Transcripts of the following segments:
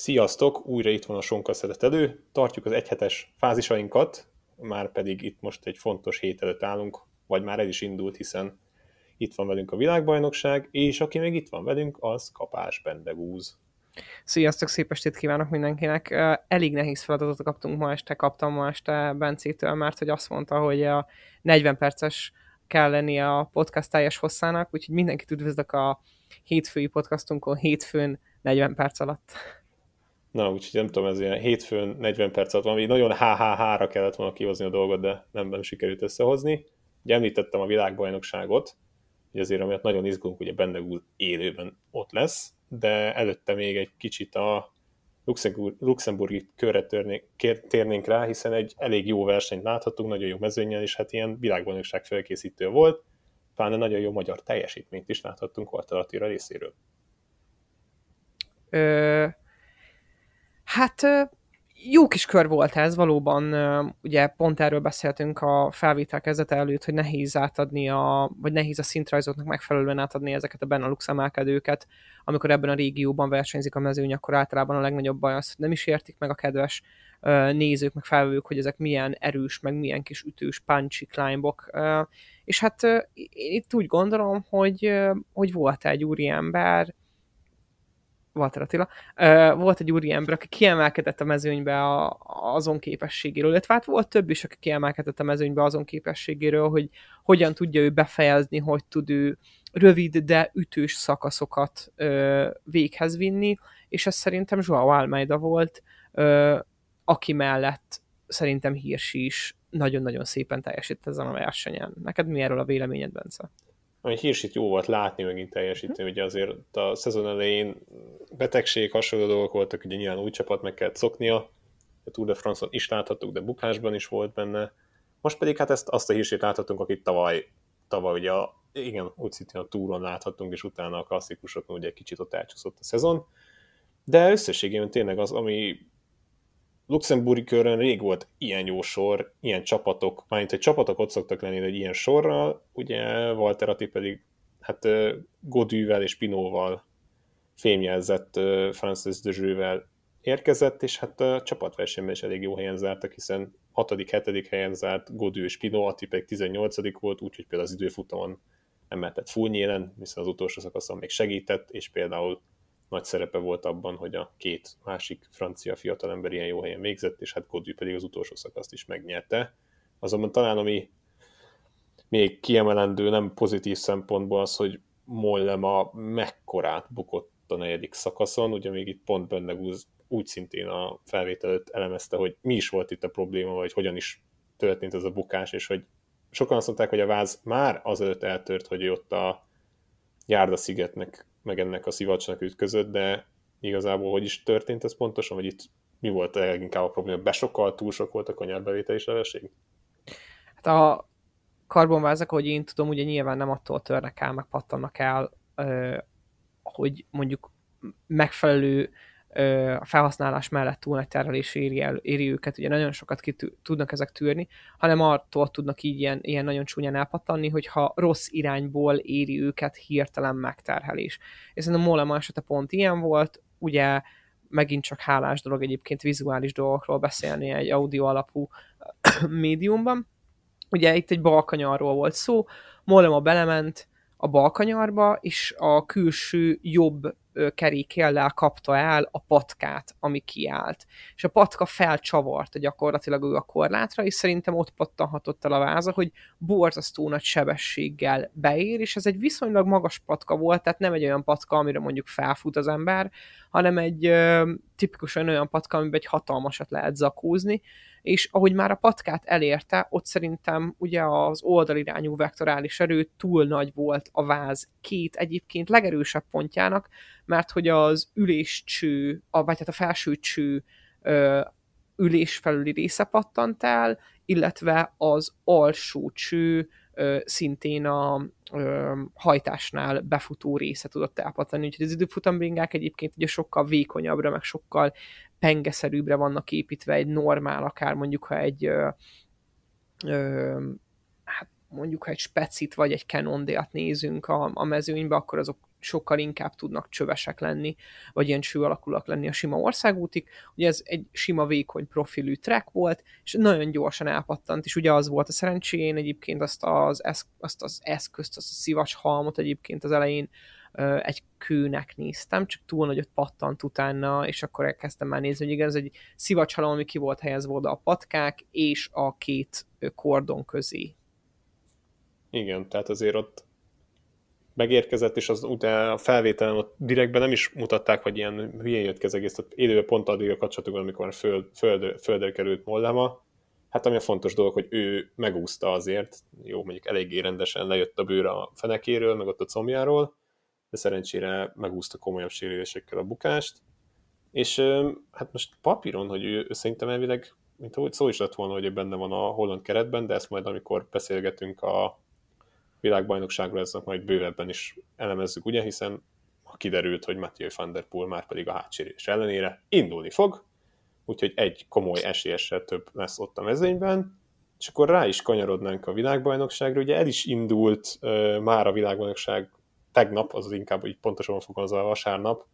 Sziasztok! Újra itt van a Sonka elő. Tartjuk az egyhetes fázisainkat, már pedig itt most egy fontos hét előtt állunk, vagy már el is indult, hiszen itt van velünk a világbajnokság, és aki még itt van velünk, az Kapás Bendegúz. Sziasztok, szép estét kívánok mindenkinek! Elég nehéz feladatot kaptunk ma este, kaptam ma este Bencétől, mert hogy azt mondta, hogy a 40 perces kell lennie a podcast teljes hosszának, úgyhogy mindenkit üdvözlök a hétfői podcastunkon hétfőn 40 perc alatt. Na, úgyhogy nem tudom, ez ilyen hétfőn 40 perc alatt van, nagyon HHH-ra kellett volna kihozni a dolgot, de nem, nem sikerült összehozni. Ugye említettem a világbajnokságot, hogy azért amiatt nagyon izgulunk, ugye Bendegúz élőben ott lesz, de előtte még egy kicsit a luxemburgi körre törnék, térnénk rá, hiszen egy elég jó versenyt láthattunk, nagyon jó mezőnyel, és hát ilyen világbajnokság felkészítő volt, pláne nagyon jó magyar teljesítményt is láthattunk Walter Attila részéről. Ö- Hát jó kis kör volt ez, valóban ugye pont erről beszéltünk a felvétel kezdete előtt, hogy nehéz átadni a, vagy nehéz a szintrajzoknak megfelelően átadni ezeket a Benelux emelkedőket, amikor ebben a régióban versenyzik a mezőny, akkor általában a legnagyobb baj az, hogy nem is értik meg a kedves nézők, meg felvők, hogy ezek milyen erős, meg milyen kis ütős punchy climbok. És hát én itt úgy gondolom, hogy, hogy volt egy úriember, Walter Attila, volt egy úriember, aki kiemelkedett a mezőnybe azon képességéről, illetve hát volt több is, aki kiemelkedett a mezőnybe azon képességéről, hogy hogyan tudja ő befejezni, hogy tud ő rövid, de ütős szakaszokat véghez vinni, és ez szerintem Joao Almeida volt, aki mellett szerintem Hirsi is nagyon-nagyon szépen teljesített ezen a versenyen. Neked mi erről a véleményed, Bence? Ami hírsit jó volt látni, megint teljesíteni, ugye azért a szezon elején betegség, hasonló dolgok voltak, ugye nyilván új csapat meg kellett szoknia, a Tour de France-on is láthattuk, de bukásban is volt benne. Most pedig hát ezt azt a hírsét láthatunk, akit tavaly, tavaly ugye a, igen, úgy szintén a túron láthattunk, és utána a klasszikusokon ugye egy kicsit ott elcsúszott a szezon. De összességében tényleg az, ami luxemburgi körön rég volt ilyen jó sor, ilyen csapatok, mármint egy csapatok ott szoktak lenni egy ilyen sorral, ugye Walter Atti pedig hát Godűvel és Pinóval fémjelzett Francis de érkezett, és hát a csapatversenyben is elég jó helyen zártak, hiszen 6.-7. helyen zárt Godű és Pinó, Atti pedig 18. volt, úgyhogy például az időfutamon emeltett full hiszen az utolsó szakaszon még segített, és például nagy szerepe volt abban, hogy a két másik francia fiatalember ilyen jó helyen végzett, és hát Godű pedig az utolsó szakaszt is megnyerte. Azonban talán ami még kiemelendő, nem pozitív szempontból az, hogy Mollema mekkorát bukott a negyedik szakaszon, ugye még itt pont benne úgy szintén a felvétel előtt elemezte, hogy mi is volt itt a probléma, vagy hogyan is történt ez a bukás, és hogy sokan azt mondták, hogy a váz már azelőtt eltört, hogy ott a Járda szigetnek meg ennek a szivacsnak ütközött, de igazából hogy is történt ez pontosan, vagy itt mi volt inkább a probléma? Besokkal, túl sok volt a kanyarbevétel és levesség? Hát a karbonvázak, hogy én tudom, ugye nyilván nem attól törnek el, meg pattannak el, hogy mondjuk megfelelő a felhasználás mellett túl nagy terhelés éri, el, éri őket, ugye nagyon sokat ki tudnak ezek tűrni, hanem attól tudnak így ilyen, ilyen nagyon csúnyán elpattanni, hogyha rossz irányból éri őket hirtelen megterhelés. És szerintem Molema esete pont ilyen volt, ugye megint csak hálás dolog egyébként vizuális dolgokról beszélni egy audio alapú médiumban. Ugye itt egy balkanyarról volt szó, Molema belement a balkanyarba, és a külső jobb kerékéllel kapta el a patkát, ami kiállt. És a patka felcsavarta gyakorlatilag ő a korlátra, és szerintem ott pattanhatott el a váza, hogy borzasztó nagy sebességgel beér, és ez egy viszonylag magas patka volt, tehát nem egy olyan patka, amire mondjuk felfut az ember, hanem egy tipikusan olyan patka, amiben egy hatalmasat lehet zakózni, és ahogy már a patkát elérte, ott szerintem ugye az oldalirányú vektorális erő túl nagy volt a váz két egyébként legerősebb pontjának, mert hogy az üléscső, a, vagy hát a felső cső ö, ülés felüli része pattant el, illetve az alsó cső szintén a hajtásnál befutó része tudott elpattani, úgyhogy az időfutambringák egyébként ugye sokkal vékonyabbra, meg sokkal pengeszerűbbre vannak építve egy normál, akár mondjuk ha egy ö, ö, hát mondjuk ha egy specit vagy egy Canon nézünk a, a mezőnybe, akkor azok sokkal inkább tudnak csövesek lenni, vagy ilyen cső alakulak lenni a sima országútik. Ugye ez egy sima vékony profilű track volt, és nagyon gyorsan elpattant, és ugye az volt a szerencsén egyébként azt az, esz, azt az eszközt, azt a szivacs halmot egyébként az elején egy kőnek néztem, csak túl nagyot pattant utána, és akkor elkezdtem már nézni, hogy igen, ez egy szivacshalom, ami ki volt helyezve oda a patkák és a két kordon közé. Igen, tehát azért ott megérkezett, és az utána a felvételen ott direktben nem is mutatták, hogy ilyen hülyén jött ki az egész, tehát élőben pont addig a kapcsolatokban, amikor föld, föld, földre került Mollema, hát ami a fontos dolog, hogy ő megúszta azért, jó, mondjuk eléggé rendesen lejött a bőr a fenekéről, meg ott a combjáról, de szerencsére megúszta komolyabb sérülésekkel a bukást, és hát most papíron, hogy ő, ő szerintem elvileg, mint ahogy szó is lett volna, hogy benne van a holland keretben, de ezt majd amikor beszélgetünk a világbajnokságról, ezt majd bővebben is elemezzük, ugye, hiszen ha kiderült, hogy Mathieu van der Poel már pedig a hátsérés ellenére indulni fog, úgyhogy egy komoly esélyessel több lesz ott a mezőnyben, és akkor rá is kanyarodnánk a világbajnokságra, ugye el is indult uh, már a világbajnokság tegnap, az inkább így pontosan fogalmazva vasárnap,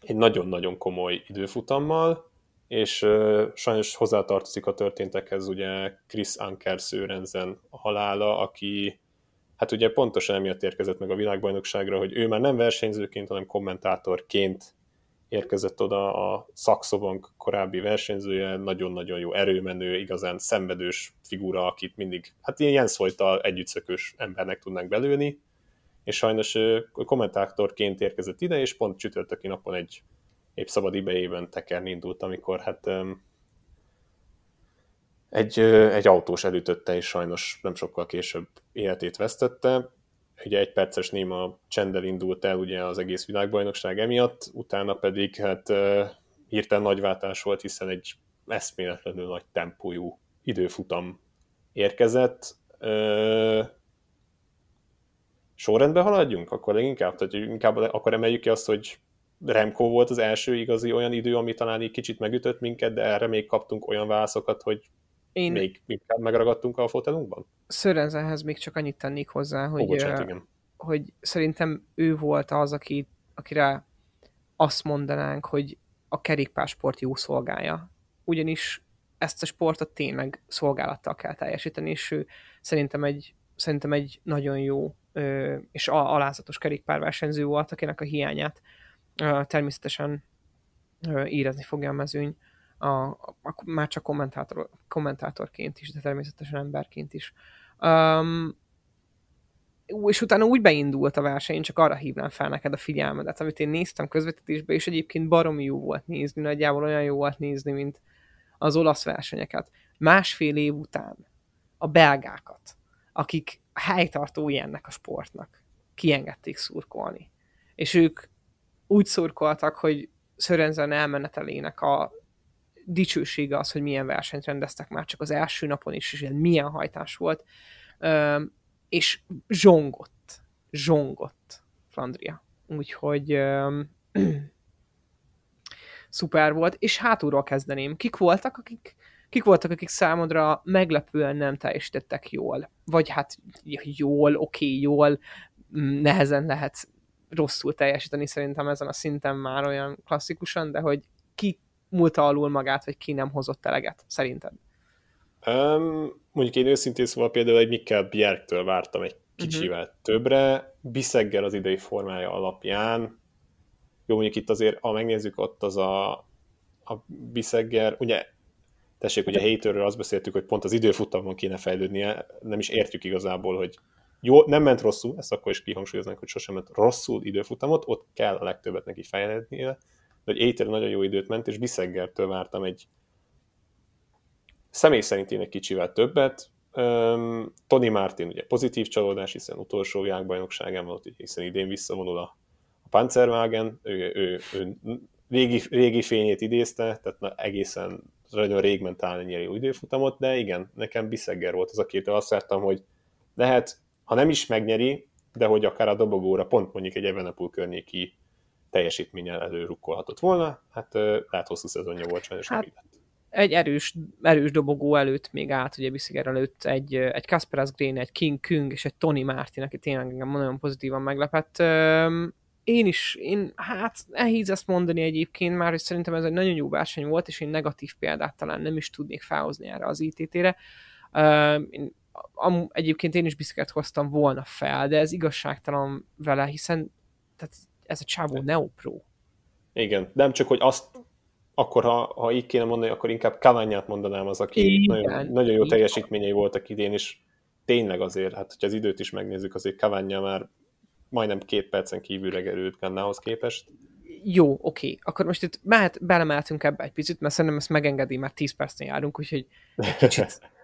egy nagyon-nagyon komoly időfutammal, és sajnos hozzátartozik a történtekhez ugye Chris Anker Sörensen a halála, aki hát ugye pontosan emiatt érkezett meg a világbajnokságra, hogy ő már nem versenyzőként, hanem kommentátorként érkezett oda a Saxobank korábbi versenyzője, nagyon-nagyon jó erőmenő, igazán szenvedős figura, akit mindig, hát ilyen Jens Vojtal együttszökős embernek tudnánk belőni, és sajnos kommentátorként érkezett ide, és pont csütörtöki napon egy épp szabad idejében tekerni indult, amikor hát egy, egy autós elütötte, és sajnos nem sokkal később életét vesztette ugye egy perces néma csendel indult el ugye az egész világbajnokság emiatt, utána pedig hát hirtelen nagy váltás volt, hiszen egy eszméletlenül nagy tempójú időfutam érkezett. Uh, sorrendbe haladjunk? Akkor leginkább? Tehát inkább akkor emeljük ki azt, hogy Remco volt az első igazi olyan idő, ami talán így kicsit megütött minket, de erre még kaptunk olyan válaszokat, hogy én... még inkább megragadtunk a fotelunkban? Szörenzenhez még csak annyit tennék hozzá, hogy, bocsánat, igen. hogy szerintem ő volt az, aki, akire azt mondanánk, hogy a kerékpársport jó szolgálja. Ugyanis ezt a sportot tényleg szolgálattal kell teljesíteni, és ő szerintem egy, szerintem egy nagyon jó és alázatos kerékpárversenyző volt, akinek a hiányát természetesen érezni fogja a mezőny a, a, már csak kommentátor, kommentátorként is, de természetesen emberként is. Um, és utána úgy beindult a verseny, csak arra hívnám fel neked a figyelmedet, amit én néztem közvetítésbe, és egyébként baromi jó volt nézni, nagyjából olyan jó volt nézni, mint az olasz versenyeket. Másfél év után a belgákat, akik helytartói ennek a sportnak, kiengedték szurkolni. És ők úgy szurkoltak, hogy Szörenzen elmenetelének a dicsősége az, hogy milyen versenyt rendeztek már csak az első napon is, és milyen hajtás volt, és zsongott, zsongott Flandria. Úgyhogy szuper volt, és hátulról kezdeném. Kik voltak, akik, kik voltak, akik számodra meglepően nem teljesítettek jól? Vagy hát jól, oké, jól, nehezen lehet rosszul teljesíteni szerintem ezen a szinten már olyan klasszikusan, de hogy ki múlta alul magát, vagy ki nem hozott eleget, szerinted? Um, mondjuk én őszintén szóval például egy Mikkel Bjergtől vártam egy kicsivel uh-huh. többre, Biszeggel az idei formája alapján, jó, mondjuk itt azért, ha megnézzük, ott az a, a Biszegger, ugye tessék, ugye a haterről azt beszéltük, hogy pont az időfutamon kéne fejlődnie, nem is értjük igazából, hogy jó, nem ment rosszul, ezt akkor is kihangsúlyoznánk, hogy sosem ment rosszul időfutamot, ott kell a legtöbbet neki fejlődnie, hogy Éter nagyon jó időt ment, és Biszeggertől vártam egy személy szerint én egy kicsivel többet. Um, Tony Martin ugye pozitív csalódás, hiszen utolsó világbajnokságán volt, hiszen idén visszavonul a, a Panzerwagen, ő, ő, ő régi, régi fényét idézte, tehát na, egészen nagyon rég ment áll ennyire jó időfutamot, de igen, nekem Biszegger volt az, akitől azt vártam, hogy lehet, ha nem is megnyeri, de hogy akár a dobogóra pont mondjuk egy Evenepoel környéki teljesítménnyel előrukkolhatott volna, hát lehet hosszú szezonja volt sajnos hát, egy erős, erős dobogó előtt még át, ugye Bissiger előtt egy, egy Kasperas Green, egy King Kung és egy Tony Martin, aki tényleg engem nagyon pozitívan meglepett. Én is, én, hát nehéz ezt mondani egyébként már, hogy szerintem ez egy nagyon jó verseny volt, és én negatív példát talán nem is tudnék felhozni erre az ITT-re. Én, am, egyébként én is Bissigert hoztam volna fel, de ez igazságtalan vele, hiszen tehát ez a csávó Neopro. Igen, nem csak, hogy azt akkor ha, ha így kéne mondani, akkor inkább Kaványát mondanám az, aki Igen, nagyon, nagyon jó teljesítményei voltak idén, és tényleg azért, hát hogyha az időt is megnézzük, azért Kaványja már majdnem két percen kívülre került Gannához képest. Jó, oké. Akkor most itt mehet, belemeltünk ebbe egy picit, mert szerintem ezt megengedi, mert 10 percnél járunk, úgyhogy egy kicsit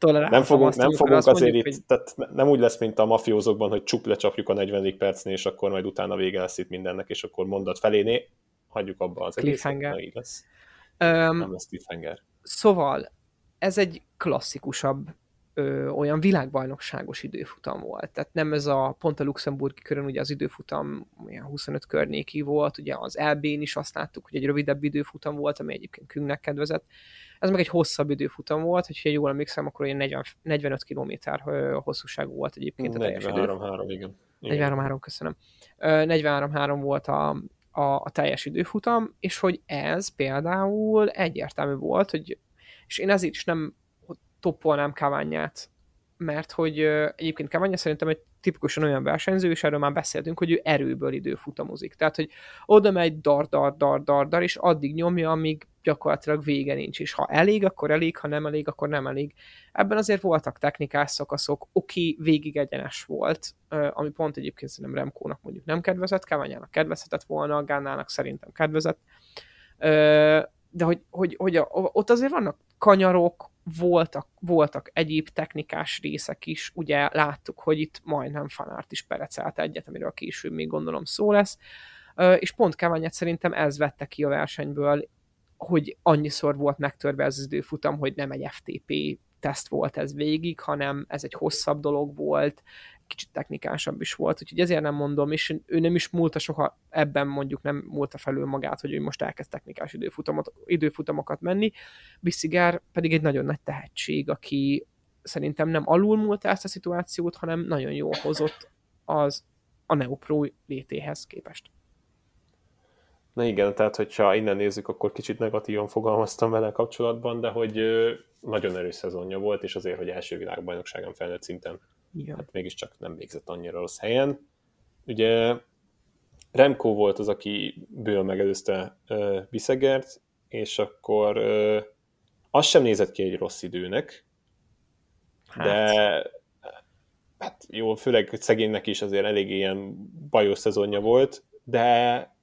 nem fogunk, azt, nem fogunk azért mondjuk, itt, hogy... tehát nem úgy lesz, mint a mafiózokban, hogy csup lecsapjuk a 40. percnél, és akkor majd utána vége lesz itt mindennek, és akkor mondat feléné hagyjuk abba az cliffhanger. egészet, így lesz. Um, nem lesz cliffhanger. Szóval, ez egy klasszikusabb ö, olyan világbajnokságos időfutam volt. Tehát nem ez a pont a luxemburgi körön ugye az időfutam olyan 25 környéki volt, ugye az LB-n is azt láttuk, hogy egy rövidebb időfutam volt, ami egyébként Küngnek kedvezett. Ez meg egy hosszabb időfutam volt, hogyha jól emlékszem, akkor olyan 40, 45 km hosszúságú volt egyébként a teljes 43-3, igen. 43-3, köszönöm. 43-3 volt a, a, a teljes időfutam, és hogy ez például egyértelmű volt, hogy, és én ezért is nem toppolnám Kaványát, mert hogy egyébként Kaványá szerintem egy tipikusan olyan versenyző, és erről már beszéltünk, hogy ő erőből időfutamozik. Tehát, hogy oda megy dar, dar, dar, dar, dar, és addig nyomja, amíg gyakorlatilag vége nincs, és ha elég, akkor elég, ha nem elég, akkor nem elég. Ebben azért voltak technikás szakaszok, oké, végig egyenes volt, ami pont egyébként szerintem Remkónak mondjuk nem kedvezett, Káványának kedvezhetett volna, Gánának szerintem kedvezett, de hogy, hogy, hogy a, ott azért vannak kanyarok, voltak, voltak egyéb technikás részek is, ugye láttuk, hogy itt majdnem fanárt is perecelt egyet, amiről később még gondolom szó lesz, és pont Keványet szerintem ez vette ki a versenyből, hogy annyiszor volt megtörve az időfutam, hogy nem egy FTP teszt volt ez végig, hanem ez egy hosszabb dolog volt, kicsit technikásabb is volt, úgyhogy ezért nem mondom, és ő nem is múlta soha ebben mondjuk nem múlta felül magát, hogy ő most elkezd technikás időfutamot, időfutamokat menni. Bissiger pedig egy nagyon nagy tehetség, aki szerintem nem alul múlta ezt a szituációt, hanem nagyon jól hozott az a Neopro létéhez képest. Na igen, tehát hogyha innen nézzük, akkor kicsit negatívan fogalmaztam vele kapcsolatban, de hogy nagyon erős szezonja volt, és azért, hogy első világbajnokságon felnőtt szinten igen. hát mégiscsak nem végzett annyira rossz helyen. Ugye Remco volt az, aki bőven megelőzte uh, Biszegert, és akkor uh, az sem nézett ki egy rossz időnek, hát. de hát jó, főleg szegénynek is azért elég ilyen bajos szezonja volt, de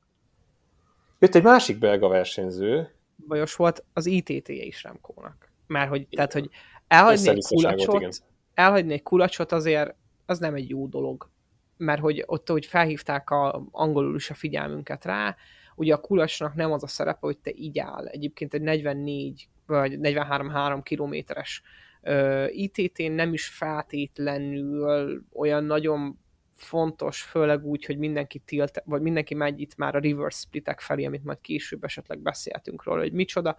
Jött egy másik belga versenyző. Bajos volt az ITT-je is Remkónak. Mert hogy, tehát, hogy elhagyni egy kulacsot, elhagyni egy kulacsot azért az nem egy jó dolog. Mert hogy ott, hogy felhívták a, angolul is a figyelmünket rá, ugye a kulacsnak nem az a szerepe, hogy te így áll. Egyébként egy 44 vagy 43-3 kilométeres uh, ITT nem is feltétlenül olyan nagyon fontos, főleg úgy, hogy mindenki tilt, vagy mindenki megy itt már a reverse splitek felé, amit majd később esetleg beszéltünk róla, hogy micsoda.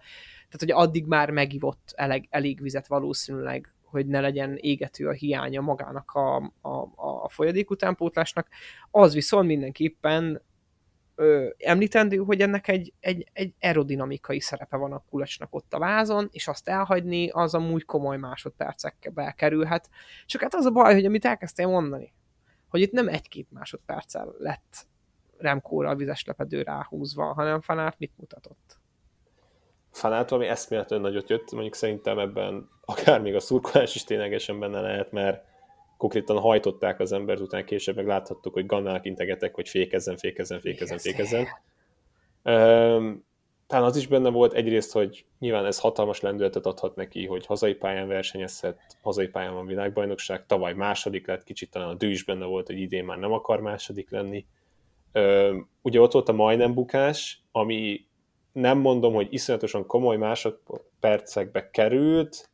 Tehát, hogy addig már megivott elég, elég vizet valószínűleg, hogy ne legyen égető a hiánya magának a, a, a folyadék utánpótlásnak. Az viszont mindenképpen ö, említendő, hogy ennek egy, egy, egy aerodinamikai szerepe van a kulacsnak ott a vázon, és azt elhagyni, az amúgy komoly másodpercekbe kerülhet. Csak hát az a baj, hogy amit elkezdtél mondani, hogy itt nem egy-két másodperccel lett Remkóra a vizes lepedő ráhúzva, hanem Fanát mit mutatott? Fanát, ami eszméletlen nagyot jött, mondjuk szerintem ebben akár még a szurkolás is ténylegesen benne lehet, mert konkrétan hajtották az embert, után később meg láthattuk, hogy Gannák integetek, hogy fékezzen, fékezzen, fékezzen, fékezzen. Um, talán az is benne volt egyrészt, hogy nyilván ez hatalmas lendületet adhat neki, hogy hazai pályán versenyezhet, hazai pályán van világbajnokság, tavaly második lett, kicsit talán a dű is benne volt, hogy idén már nem akar második lenni. Ugye ott volt a majdnem bukás, ami nem mondom, hogy iszonyatosan komoly másodpercekbe került,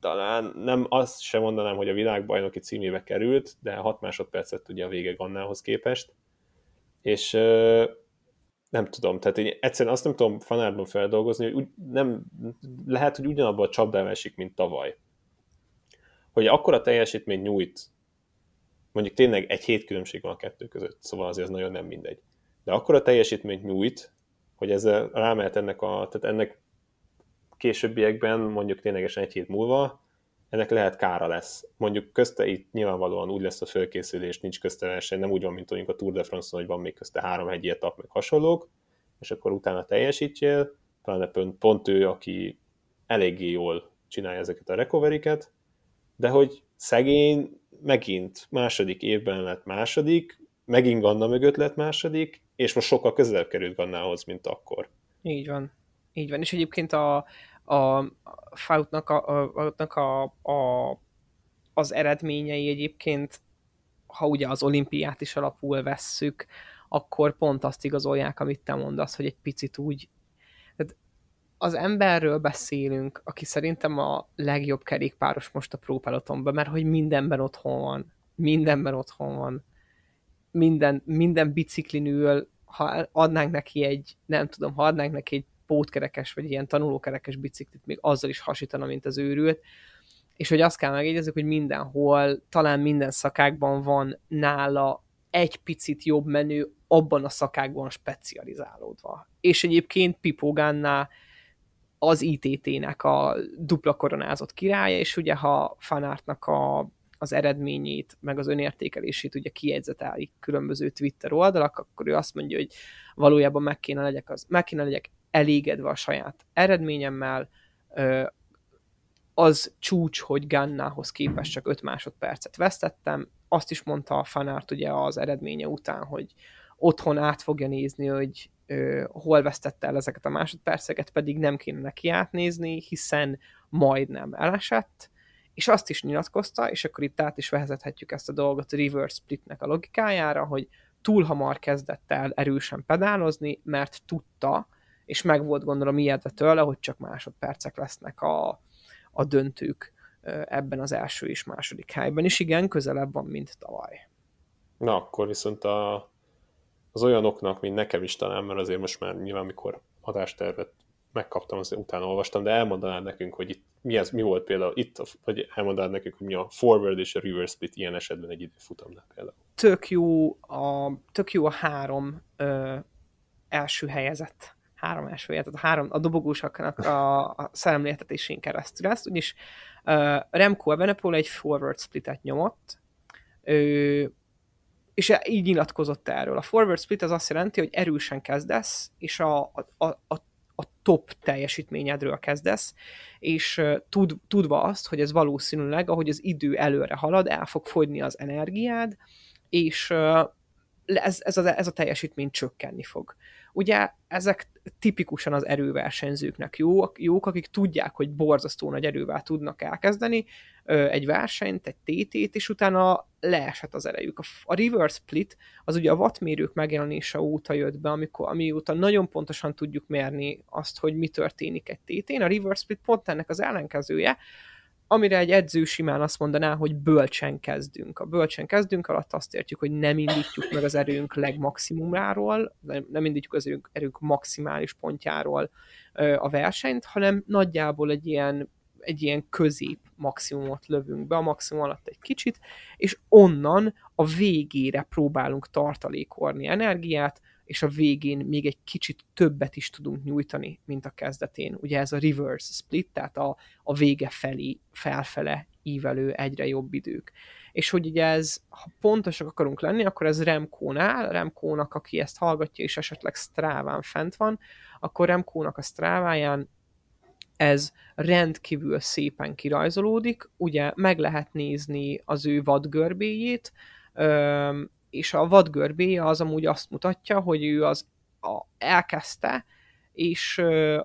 talán nem azt sem mondanám, hogy a világbajnoki címébe került, de 6 másodpercet ugye a vége Gannához képest. És nem tudom, tehát én egyszerűen azt nem tudom fanárban feldolgozni, hogy nem, lehet, hogy ugyanabban a csapdában esik, mint tavaly. Hogy akkora teljesítményt nyújt, mondjuk tényleg egy hét különbség van a kettő között, szóval azért ez nagyon nem mindegy. De akkora teljesítményt nyújt, hogy ez rámehet ennek a, tehát ennek későbbiekben, mondjuk ténylegesen egy hét múlva, ennek lehet kára lesz. Mondjuk közte itt nyilvánvalóan úgy lesz a fölkészülés, nincs közte verseny, nem úgy van, mint mondjuk a Tour de France-on, hogy van még közte három hegyi etap, meg hasonlók, és akkor utána teljesítjél, pláne pont, pont ő, aki eléggé jól csinálja ezeket a recovery-ket, de hogy szegény megint második évben lett második, megint Ganna mögött lett második, és most sokkal közelebb került Gannához, mint akkor. Így van. Így van. És egyébként a, a Fautnak a, a, a, a, az eredményei egyébként, ha ugye az olimpiát is alapul vesszük, akkor pont azt igazolják, amit te mondasz, hogy egy picit úgy az emberről beszélünk, aki szerintem a legjobb kerékpáros most a Pro Pelotonban, mert hogy mindenben otthon van. Mindenben otthon van. Minden, minden biciklin ül, ha adnánk neki egy, nem tudom, ha adnánk neki egy pótkerekes, vagy ilyen tanulókerekes biciklit, még azzal is hasítana, mint az őrült, és hogy azt kell megjegyezni, hogy mindenhol, talán minden szakákban van nála egy picit jobb menő abban a szakákban specializálódva. És egyébként Pipogánná az ITT-nek a dupla koronázott királya, és ugye ha Fanártnak a, az eredményét, meg az önértékelését ugye kijegyzetelik különböző Twitter oldalak, akkor ő azt mondja, hogy valójában meg kéne legyek, az, meg kéne legyek elégedve a saját eredményemmel, az csúcs, hogy Gannához képest csak 5 másodpercet vesztettem, azt is mondta a fanárt ugye az eredménye után, hogy otthon át fogja nézni, hogy ö, hol vesztette el ezeket a másodperceket, pedig nem kéne neki átnézni, hiszen majdnem elesett, és azt is nyilatkozta, és akkor itt át is vezethetjük ezt a dolgot a reverse splitnek a logikájára, hogy túl hamar kezdett el erősen pedálozni, mert tudta, és meg volt gondolom ijedve tőle, hogy csak másodpercek lesznek a, a döntők ebben az első és második helyben, és igen, közelebb van, mint tavaly. Na, akkor viszont a, az olyanoknak, mint nekem is talán, mert azért most már nyilván, mikor adástervet megkaptam, azért utána olvastam, de elmondanád nekünk, hogy itt mi, ez, mi volt például itt, vagy elmondanád nekünk, hogy mi a forward és a reverse split ilyen esetben egy időfutamnál például. Tök jó a, tök jó a három ö, első helyezett három első tehát a, három, a dobogósaknak a, a szemléltetésén keresztül ezt, úgyis uh, Remco Evenepoel egy forward splitet nyomott, ő, és így nyilatkozott erről. A forward split az azt jelenti, hogy erősen kezdesz, és a, a, a, a top teljesítményedről kezdesz, és tud, tudva azt, hogy ez valószínűleg, ahogy az idő előre halad, el fog fogyni az energiád, és ez, ez, a, ez a teljesítmény csökkenni fog. Ugye ezek tipikusan az erőversenyzőknek jók, jók, akik tudják, hogy borzasztó nagy erővel tudnak elkezdeni egy versenyt, egy TT-t, és utána leesett az erejük. A reverse split az ugye a wattmérők megjelenése óta jött be, amikor, amióta nagyon pontosan tudjuk mérni azt, hogy mi történik egy TT-n. A reverse split pont ennek az ellenkezője, amire egy edző simán azt mondaná, hogy bölcsen kezdünk. A bölcsen kezdünk alatt azt értjük, hogy nem indítjuk meg az erőnk legmaximumáról, nem indítjuk az erőnk, erőnk maximális pontjáról a versenyt, hanem nagyjából egy ilyen egy ilyen közép maximumot lövünk be, a maximum alatt egy kicsit, és onnan a végére próbálunk tartalékolni energiát, és a végén még egy kicsit többet is tudunk nyújtani, mint a kezdetén. Ugye ez a reverse split, tehát a, a vége felé, felfele ívelő egyre jobb idők. És hogy ugye ez, ha pontosak akarunk lenni, akkor ez Remkónál, Remkónak, aki ezt hallgatja, és esetleg Stráván fent van, akkor Remkónak a Stráváján ez rendkívül szépen kirajzolódik, ugye meg lehet nézni az ő vadgörbéjét, és a vadgörbéje az amúgy azt mutatja, hogy ő az a, elkezdte, és uh,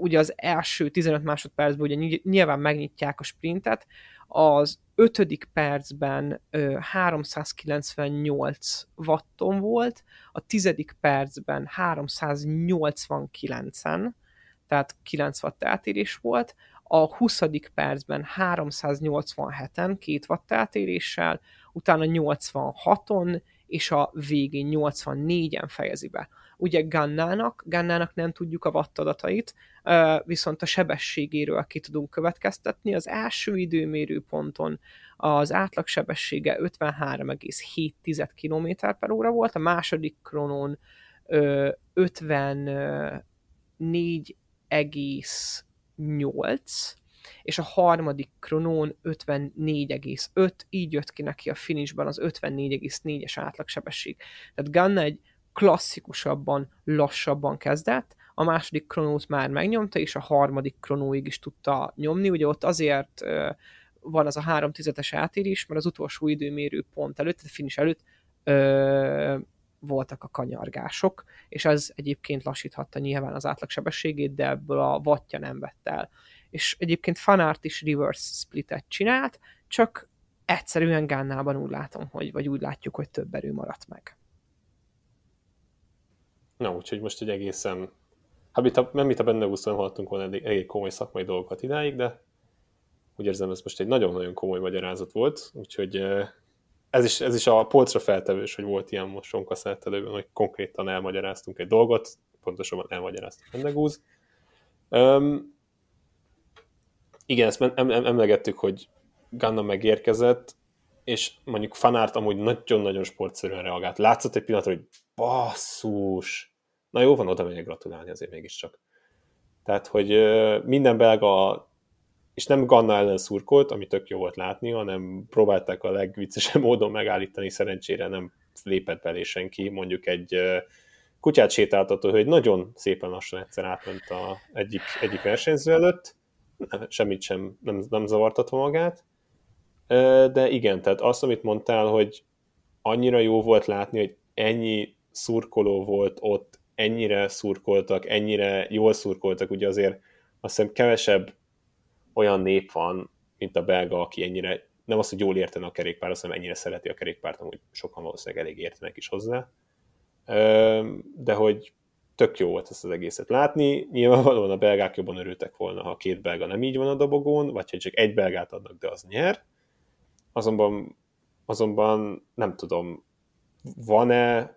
ugye az első 15 másodpercben ugye nyilván megnyitják a sprintet, az ötödik percben uh, 398 watton volt, a tizedik percben 389-en, tehát 9 watt eltérés volt, a 20. percben 387-en, 2 watt eltéréssel, utána 86-on, és a végén 84-en fejezi be. Ugye Gannának, Gannának nem tudjuk a watt adatait, viszont a sebességéről ki tudunk következtetni. Az első időmérő ponton az átlagsebessége 53,7 km per óra volt, a második kronon 54,8, és a harmadik kronón 54,5, így jött ki neki a finishben az 54,4-es átlagsebesség. Tehát Ganna egy klasszikusabban, lassabban kezdett, a második kronót már megnyomta, és a harmadik kronóig is tudta nyomni, ugye ott azért van az a három tizedes átérés, mert az utolsó időmérő pont előtt, a finish előtt ö, voltak a kanyargások, és ez egyébként lassíthatta nyilván az átlagsebességét, de ebből a wattja nem vett el. És egyébként fanart is reverse splitet csinált, csak egyszerűen Gánnában úgy látom, hogy, vagy úgy látjuk, hogy több erő maradt meg. Na, úgyhogy most egy egészen, hát mit a, nem mit a benne úszóan hallottunk volna elég, elég komoly szakmai dolgokat idáig, de úgy érzem, ez most egy nagyon-nagyon komoly magyarázat volt, úgyhogy ez is, ez is a polcra feltevős, hogy volt ilyen most sonkaszettelőben, hogy konkrétan elmagyaráztunk egy dolgot, pontosabban elmagyaráztuk Mendegúz. Um, igen, ezt em- em- emlegettük, hogy Ganna megérkezett, és mondjuk fanárt amúgy nagyon-nagyon sportszerűen reagált. Látszott egy pillanatra, hogy basszus, na jó van, oda megyek gratulálni azért mégiscsak. Tehát, hogy minden belga és nem Ganna ellen szurkolt, ami tök jó volt látni, hanem próbálták a legviccesebb módon megállítani, szerencsére nem lépett belé senki, mondjuk egy kutyát sétáltató, hogy nagyon szépen lassan egyszer átment a egyik, egyik versenyző előtt, semmit sem nem, nem zavartatva magát, de igen, tehát azt, amit mondtál, hogy annyira jó volt látni, hogy ennyi szurkoló volt ott, ennyire szurkoltak, ennyire jól szurkoltak, ugye azért azt hiszem kevesebb olyan nép van, mint a belga, aki ennyire, nem az, hogy jól értene a kerékpárt, hanem ennyire szereti a kerékpárt, amúgy sokan valószínűleg elég értenek is hozzá. De hogy tök jó volt ezt az egészet látni. Nyilvánvalóan a belgák jobban örültek volna, ha két belga nem így van a dobogón, vagy hogy csak egy belgát adnak, de az nyer. Azonban, azonban nem tudom, van-e,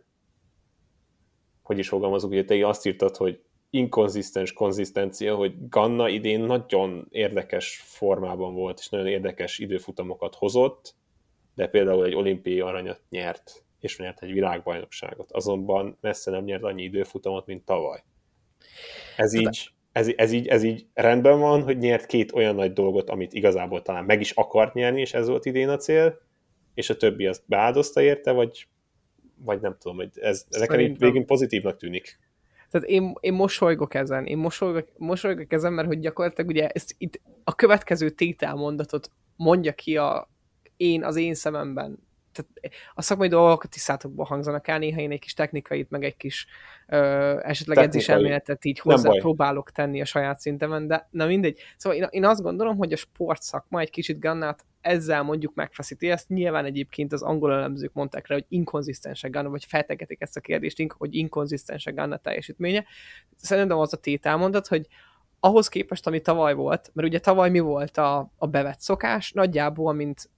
hogy is fogalmazok, hogy te azt írtad, hogy inkonzisztens konzisztencia, hogy Ganna idén nagyon érdekes formában volt, és nagyon érdekes időfutamokat hozott, de például egy olimpiai aranyat nyert, és nyert egy világbajnokságot. Azonban messze nem nyert annyi időfutamot, mint tavaly. Ez így, ez, ez, így, ez így rendben van, hogy nyert két olyan nagy dolgot, amit igazából talán meg is akart nyerni, és ez volt idén a cél, és a többi azt beáldozta érte, vagy, vagy nem tudom, hogy ez, ez nekem végén pozitívnak tűnik. Tehát én, én mosolygok ezen, én mosolygok, mosolygok ezen, mert hogy gyakorlatilag ugye ezt itt a következő tételmondatot mondja ki a, én az én szememben tehát a szakmai dolgok a tisztátokból hangzanak el, néha én egy kis technikait, meg egy kis ö, esetleg edzés elméletet így hozzá próbálok tenni a saját szintemen, de na mindegy. Szóval én, én azt gondolom, hogy a sportszakma egy kicsit Gannát ezzel mondjuk megfeszíti. Ezt nyilván egyébként az angol elemzők mondták rá, hogy inkonzisztensek Ganna, vagy feltegetik ezt a kérdést, hogy inkonzisztensek Ganna teljesítménye. Szerintem az a tételmondat, hogy ahhoz képest, ami tavaly volt, mert ugye tavaly mi volt a, a bevett szokás, nagyjából, mint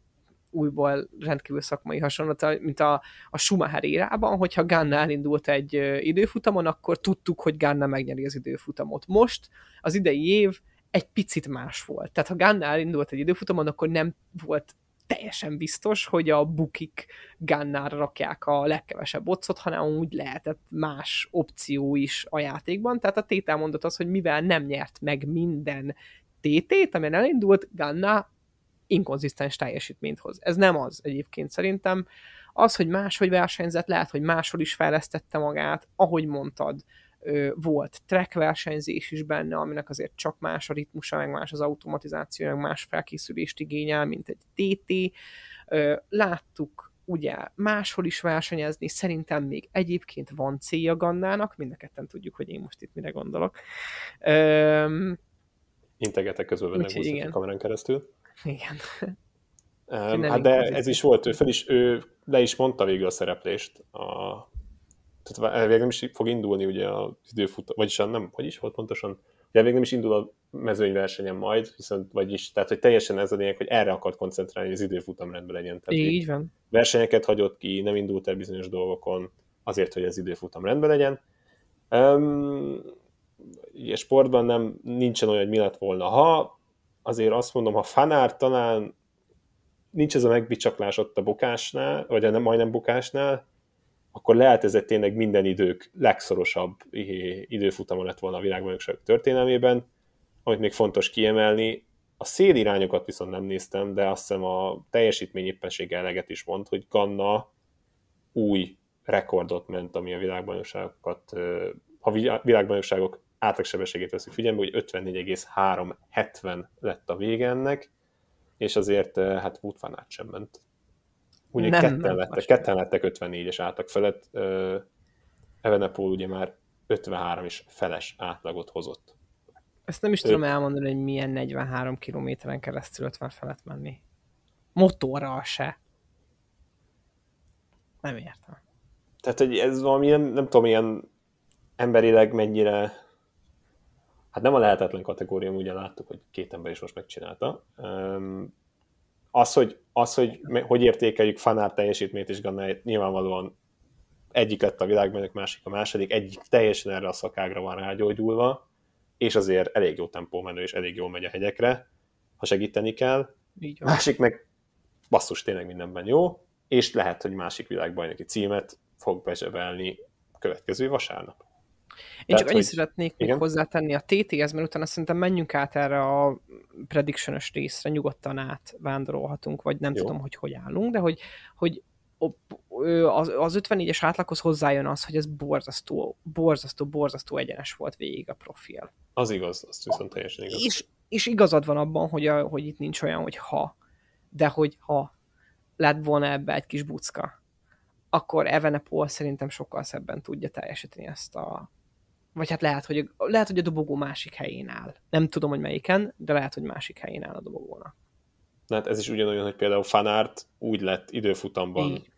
újból rendkívül szakmai hasonlata, mint a, a Schumacher érában, hogyha Ganna elindult egy időfutamon, akkor tudtuk, hogy Ganna megnyeri az időfutamot. Most az idei év egy picit más volt. Tehát ha Ganna elindult egy időfutamon, akkor nem volt teljesen biztos, hogy a bukik Gannára rakják a legkevesebb otcot, hanem úgy lehetett más opció is a játékban. Tehát a tétel mondott az, hogy mivel nem nyert meg minden TT-t, amelyen elindult, Ganna inkonzisztens teljesítményt hoz. Ez nem az egyébként szerintem. Az, hogy máshogy versenyzett, lehet, hogy máshol is fejlesztette magát, ahogy mondtad, volt track versenyzés is benne, aminek azért csak más a ritmusa, meg más az automatizáció, meg más felkészülést igényel, mint egy TT. Láttuk ugye máshol is versenyezni, szerintem még egyébként van célja Gannának, mind tudjuk, hogy én most itt mire gondolok. Integetek közben benne a kamerán keresztül. Igen. Um, hát de ez is volt, ő fel is, ő le is mondta végül a szereplést a, tehát elvég nem is fog indulni ugye az időfut, vagyis nem, hogy is volt pontosan, elvég nem is indul a mezőnyversenyen majd, viszont vagyis, tehát hogy teljesen ez a lényeg, hogy erre akart koncentrálni, hogy az időfutam rendben legyen. Tehát Így van. Versenyeket hagyott ki, nem indult el bizonyos dolgokon, azért, hogy az időfutam rendben legyen. Um, ugye sportban nem, nincsen olyan, hogy mi lett volna. Ha azért azt mondom, ha fanár talán nincs ez a megbicsaklás ott a bukásnál, vagy a nem, majdnem bukásnál, akkor lehet ez egy tényleg minden idők legszorosabb időfutama lett volna a világbajnokság történelmében. Amit még fontos kiemelni, a szélirányokat viszont nem néztem, de azt hiszem a teljesítmény éppenség eleget is mond, hogy Ganna új rekordot ment, ami a világbajnokságokat, ha világbajnokságok átlagsebességét veszük figyelembe, hogy 54,370 lett a vége ennek, és azért hát Wood van át sem ment. Úgy, nem, ketten, nem, lettek, ketten lettek 54-es átlag felett, uh, Evenepol ugye már 53 és feles átlagot hozott. Ezt nem is ő... tudom elmondani, hogy milyen 43 kilométeren keresztül 50 felett menni. Motorral se. Nem értem. Tehát, hogy ez valami, nem, nem tudom, ilyen emberileg mennyire hát nem a lehetetlen kategória, ugye láttuk, hogy két ember is most megcsinálta. Az, hogy, az, hogy hogy értékeljük Fanár teljesítményt és Gannáját, nyilvánvalóan egyik lett a világbajnok, másik a második, egyik teljesen erre a szakágra van rágyógyulva, és azért elég jó tempó menő, és elég jól megy a hegyekre, ha segíteni kell. Így van. Másik meg basszus, tényleg mindenben jó, és lehet, hogy másik világbajnoki címet fog bezsebelni következő vasárnap. Én Tehát, csak annyit hogy... szeretnék igen? még hozzátenni a TTS, mert utána szerintem menjünk át erre a prediction részre, nyugodtan átvándorolhatunk, vagy nem Jó. tudom, hogy hogy állunk, de hogy, hogy az, az 54-es átlaghoz hozzájön az, hogy ez borzasztó, borzasztó, borzasztó egyenes volt végig a profil. Az igaz, azt viszont teljesen igaz. És, és igazad van abban, hogy, a, hogy itt nincs olyan, hogy ha, de hogy ha lett volna ebbe egy kis bucka, akkor Evenepol szerintem sokkal szebben tudja teljesíteni ezt a, vagy hát lehet, hogy, lehet, hogy a dobogó másik helyén áll. Nem tudom, hogy melyiken, de lehet, hogy másik helyén áll a dobogónak. Na hát ez is ugyanolyan, hogy például Fanárt úgy lett időfutamban Így.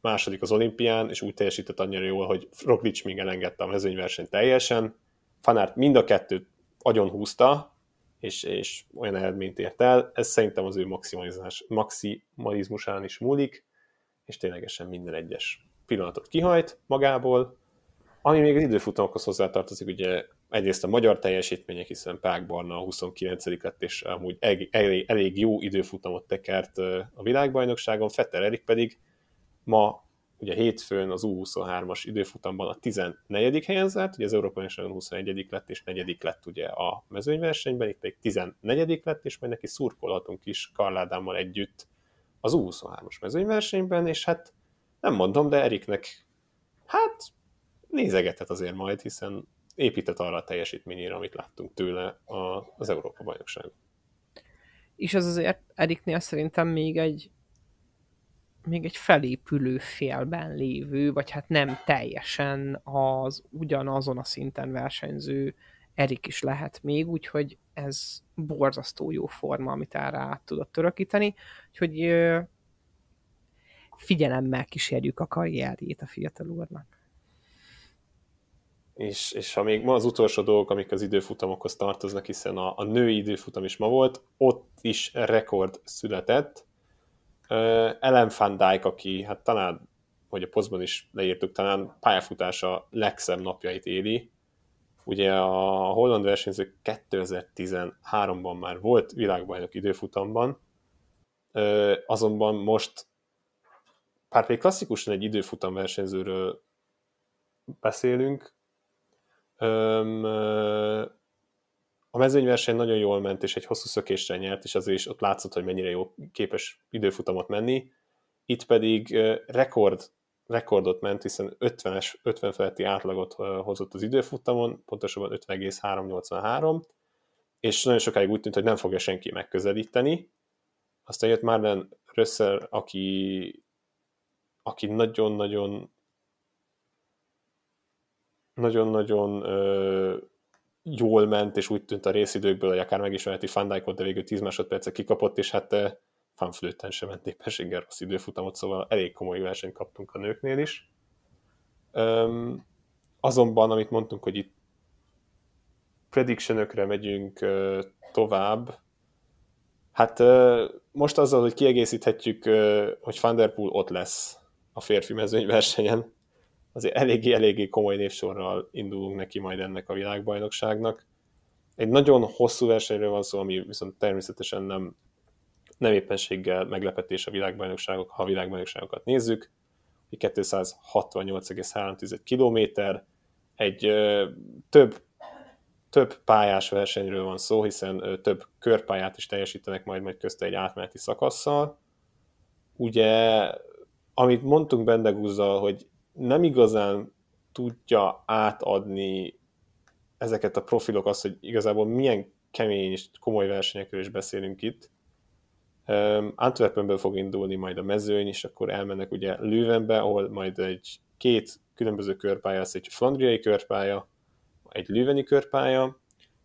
második az olimpián, és úgy teljesített annyira jól, hogy Roglic még elengedte a mezőnyversenyt teljesen. Fanárt mind a kettőt agyon húzta, és, és olyan eredményt ért el. Ez szerintem az ő maximalizás, maximalizmusán is múlik, és ténylegesen minden egyes pillanatot kihajt magából, ami még az időfutamokhoz hozzátartozik, ugye egyrészt a magyar teljesítmények, hiszen Pák Barna a 29 lett, és amúgy elég, elég, elég jó időfutamot tekert a világbajnokságon, Fetter Erik pedig ma ugye hétfőn az U23-as időfutamban a 14. helyen zárt, ugye az Európai Bajnokságon 21. lett, és 4. lett ugye a mezőnyversenyben, itt pedig 14. lett, és majd neki szurkolhatunk is Karládámmal együtt az U23-as mezőnyversenyben, és hát nem mondom, de Eriknek hát nézegethet azért majd, hiszen épített arra a teljesítményére, amit láttunk tőle az Európa bajnokság. És az azért Eriknél szerintem még egy még egy felépülő félben lévő, vagy hát nem teljesen az ugyanazon a szinten versenyző Erik is lehet még, úgyhogy ez borzasztó jó forma, amit erre át tudott törökíteni, úgyhogy figyelemmel kísérjük a karrierjét a fiatal úrnak és, és ha még ma az utolsó dolgok, amik az időfutamokhoz tartoznak, hiszen a, a női időfutam is ma volt, ott is rekord született. Uh, Ellen van Dijk, aki hát talán, hogy a posztban is leírtuk, talán pályafutása legszebb napjait éli. Ugye a holland versenyző 2013-ban már volt világbajnok időfutamban, uh, azonban most pár klasszikusan egy időfutam versenyzőről beszélünk, A mezőnyverseny nagyon jól ment, és egy hosszú szökésre nyert, és azért is ott látszott, hogy mennyire jó képes időfutamot menni. Itt pedig rekord, rekordot ment, hiszen 50-es, 50 feletti átlagot hozott az időfutamon, pontosabban 50,383, és nagyon sokáig úgy tűnt, hogy nem fogja senki megközelíteni. Aztán jött Marlen Rösszer, aki, aki nagyon-nagyon nagyon-nagyon jól ment, és úgy tűnt a részidőkből, hogy akár meg is veheti Fandijkot, de végül 10 másodpercet kikapott, és hát fanflőten sem ment éppenséggel rossz időfutamot, szóval elég komoly versenyt kaptunk a nőknél is. Um, azonban, amit mondtunk, hogy itt prediction megyünk uh, tovább, hát uh, most azzal, hogy kiegészíthetjük, uh, hogy Van Der Poel ott lesz a férfi mezőnyversenyen, azért eléggé-eléggé komoly névsorral indulunk neki majd ennek a világbajnokságnak. Egy nagyon hosszú versenyről van szó, ami viszont természetesen nem, nem éppenséggel meglepetés a világbajnokságok, ha a világbajnokságokat nézzük. 268,3 km, egy ö, több, több pályás versenyről van szó, hiszen ö, több körpályát is teljesítenek majd, majd közte egy átmeneti szakasszal. Ugye, amit mondtunk Bendegúzzal, hogy nem igazán tudja átadni ezeket a profilok azt, hogy igazából milyen kemény és komoly versenyekről is beszélünk itt. Um, Antwerpenből fog indulni majd a mezőny, és akkor elmennek ugye Leuvenbe, ahol majd egy két különböző körpálya lesz, egy flandriai körpálya, egy lőveni körpálya,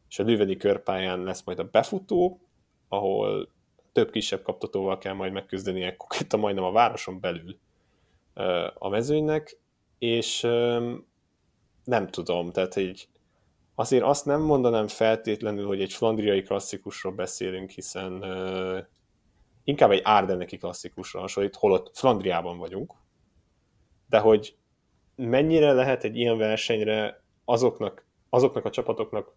és a lőveni körpályán lesz majd a befutó, ahol több kisebb kaptatóval kell majd megküzdenie konkrétan majdnem a városon belül a mezőnynek, és nem tudom, tehát egy, azért azt nem mondanám feltétlenül, hogy egy flandriai klasszikusról beszélünk, hiszen inkább egy árdenneki klasszikusra hasonlít, holott Flandriában vagyunk, de hogy mennyire lehet egy ilyen versenyre azoknak, azoknak a csapatoknak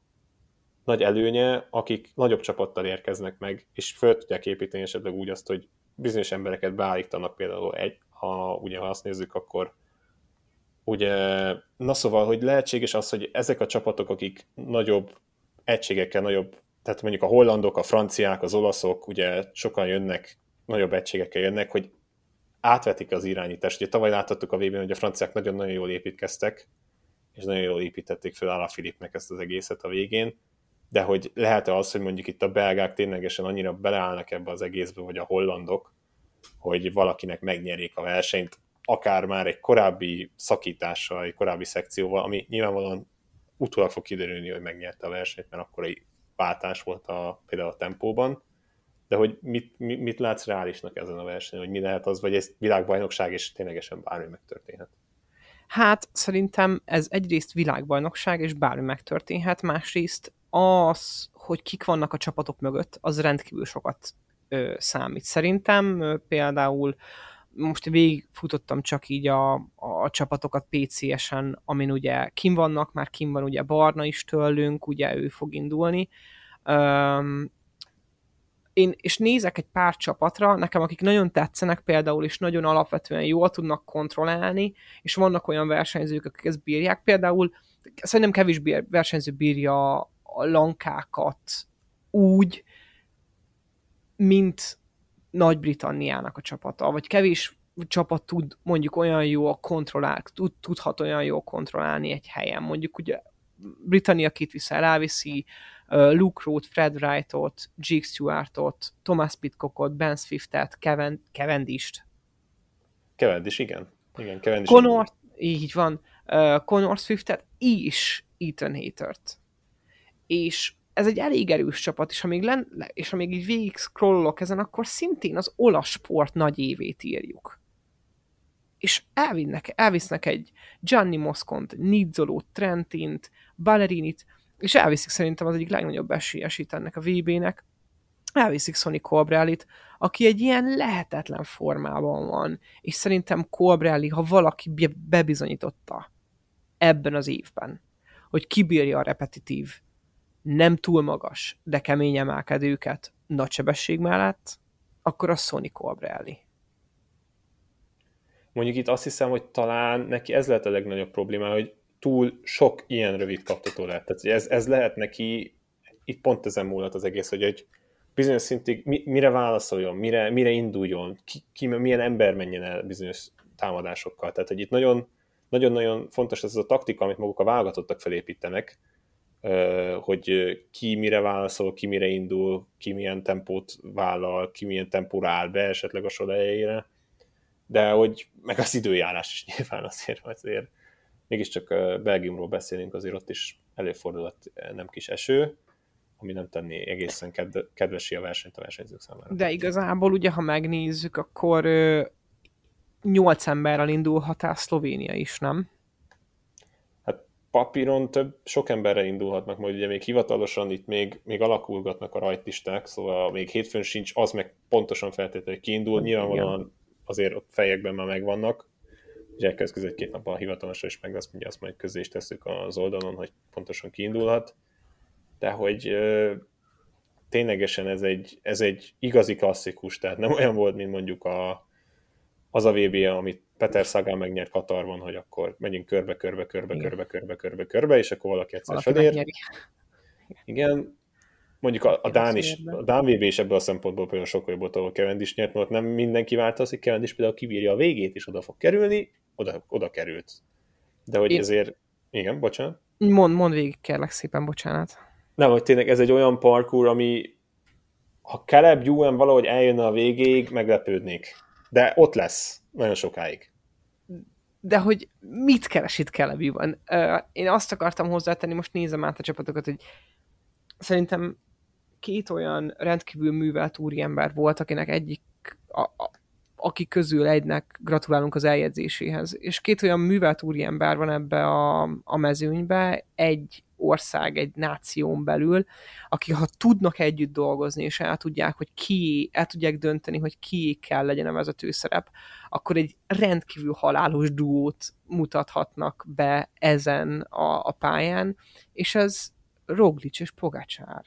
nagy előnye, akik nagyobb csapattal érkeznek meg, és föl tudják építeni esetleg úgy azt, hogy bizonyos embereket beállítanak például egy, ha ugye ha azt nézzük, akkor ugye, na szóval, hogy lehetséges az, hogy ezek a csapatok, akik nagyobb egységekkel, nagyobb, tehát mondjuk a hollandok, a franciák, az olaszok, ugye sokan jönnek, nagyobb egységekkel jönnek, hogy átvetik az irányítást. Ugye tavaly láthattuk a vb hogy a franciák nagyon-nagyon jól építkeztek, és nagyon jól építették fel Ala Filipnek ezt az egészet a végén, de hogy lehet-e az, hogy mondjuk itt a belgák ténylegesen annyira beleállnak ebbe az egészbe, vagy a hollandok, hogy valakinek megnyerik a versenyt, akár már egy korábbi szakítással, egy korábbi szekcióval, ami nyilvánvalóan utólag fog kiderülni, hogy megnyerte a versenyt, mert akkor egy váltás volt a, például a tempóban, de hogy mit, mit, mit látsz reálisnak ezen a versenyen, hogy mi lehet az, vagy ez világbajnokság, és ténylegesen bármi megtörténhet? Hát szerintem ez egyrészt világbajnokság, és bármi megtörténhet, másrészt az, hogy kik vannak a csapatok mögött, az rendkívül sokat ö, számít. Szerintem ö, például most végigfutottam csak így a, a csapatokat PCS-en, amin ugye kim vannak, már kim van ugye Barna is tőlünk, ugye ő fog indulni. Um, én, és nézek egy pár csapatra, nekem akik nagyon tetszenek például, és nagyon alapvetően jól tudnak kontrollálni, és vannak olyan versenyzők, akik ezt bírják, például szerintem kevés versenyző bírja a lankákat úgy, mint Nagy-Britanniának a csapata, vagy kevés csapat tud mondjuk olyan jó a kontrollál, tud, tudhat olyan jó kontrollálni egy helyen. Mondjuk ugye Britannia kit viszel, elviszi Luke Root, Fred Wrightot, Jake Stewartot, Thomas Pitcockot, Ben Swiftet, Kevin, Cavendish-t. Cavendish, igen. Igen, Cavendish. Connor, így van. Uh, Connor Swiftet is Ethan Hatert. És ez egy elég erős csapat, és amíg, len, és amíg így végig scrollok ezen, akkor szintén az olasz sport nagy évét írjuk. És elvinnek, elvisznek egy Gianni Moscont, Nizzolót, Trentint, Ballerinit, és elviszik szerintem az egyik legnagyobb esélyesít ennek a VB-nek, elviszik Sonny Colbrellit, aki egy ilyen lehetetlen formában van, és szerintem Colbrelli, ha valaki bebizonyította ebben az évben, hogy kibírja a repetitív nem túl magas, de kemény emelkedőket nagy sebesség mellett, akkor a Sony Colbrelli. Mondjuk itt azt hiszem, hogy talán neki ez lehet a legnagyobb probléma, hogy túl sok ilyen rövid kaptató lehet. Tehát ez, ez lehet neki, itt pont ezen múlott az egész, hogy egy bizonyos szintig mi, mire válaszoljon, mire, mire induljon, ki, ki, milyen ember menjen el bizonyos támadásokkal. Tehát, hogy itt nagyon, nagyon-nagyon fontos ez a taktika, amit maguk a válogatottak felépítenek, hogy ki mire válaszol, ki mire indul, ki milyen tempót vállal, ki milyen tempóra áll be esetleg a sor elejére, de hogy meg az időjárás is nyilván azért, azért mégiscsak Belgiumról beszélünk, azért ott is előfordulhat nem kis eső, ami nem tenni egészen kedvesi a versenyt a versenyzők számára. De igazából ugye, ha megnézzük, akkor nyolc emberrel indulhat el Szlovénia is, nem? Papíron több, sok emberre indulhatnak, majd ugye még hivatalosan itt még, még alakulgatnak a rajtisták, szóval még hétfőn sincs, az meg pontosan feltétlenül kiindul, nyilvánvalóan azért ott fejekben már megvannak, ugye elkezdődik egy-két nap a hivatalosra is meg lesz, ugye azt majd közé is tesszük az oldalon, hogy pontosan kiindulhat, de hogy ö, ténylegesen ez egy, ez egy igazi klasszikus, tehát nem olyan volt, mint mondjuk a, az a VB, amit Peter Sagan megnyert Katarban, hogy akkor megyünk körbe, körbe, körbe, Igen. körbe, körbe, körbe, körbe, és akkor valaki egyszer valaki felér. Igen, mondjuk a, a Dán is, a Dán VB is ebből a szempontból például sokkal jobb volt, ahol Cavendish nyert, mert nem mindenki változik, Cavendish például kibírja a végét, és oda fog kerülni, oda, oda került. De hogy Én... ezért, igen, bocsánat. Mond, mond végig, kérlek szépen, bocsánat. Nem, hogy tényleg ez egy olyan parkour, ami ha Caleb Ewan valahogy eljönne a végéig, meglepődnék. De ott lesz nagyon sokáig. De hogy mit keres itt Caleb Ewan? Én azt akartam hozzátenni, most nézem át a csapatokat, hogy szerintem két olyan rendkívül művelt úriember volt, akinek egyik, a, a, aki közül egynek gratulálunk az eljegyzéséhez. És két olyan művelt úriember van ebbe a, a mezőnybe, egy ország, egy náción belül, akik ha tudnak együtt dolgozni, és el tudják, hogy ki, el tudják dönteni, hogy ki kell legyen a vezetőszerep, akkor egy rendkívül halálos duót mutathatnak be ezen a, a pályán, és ez Roglic és Pogacsár.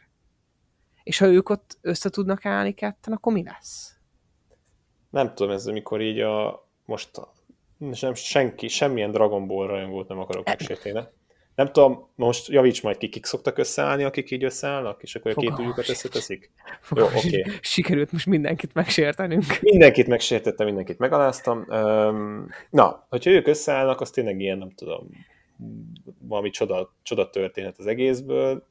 És ha ők ott össze tudnak állni ketten, akkor mi lesz? Nem tudom, ez amikor így a most nem, senki, semmilyen Dragon Ball rajongót nem akarok megsérteni. Nem tudom, most javíts majd ki, kik szoktak összeállni, akik így összeállnak, és akkor a két ujjukat összeteszik. Jó, oké. Okay. Sikerült most mindenkit megsértenünk. Mindenkit megsértettem, mindenkit megaláztam. Na, hogyha ők összeállnak, az tényleg ilyen, nem tudom, valami csoda, csoda történet az egészből.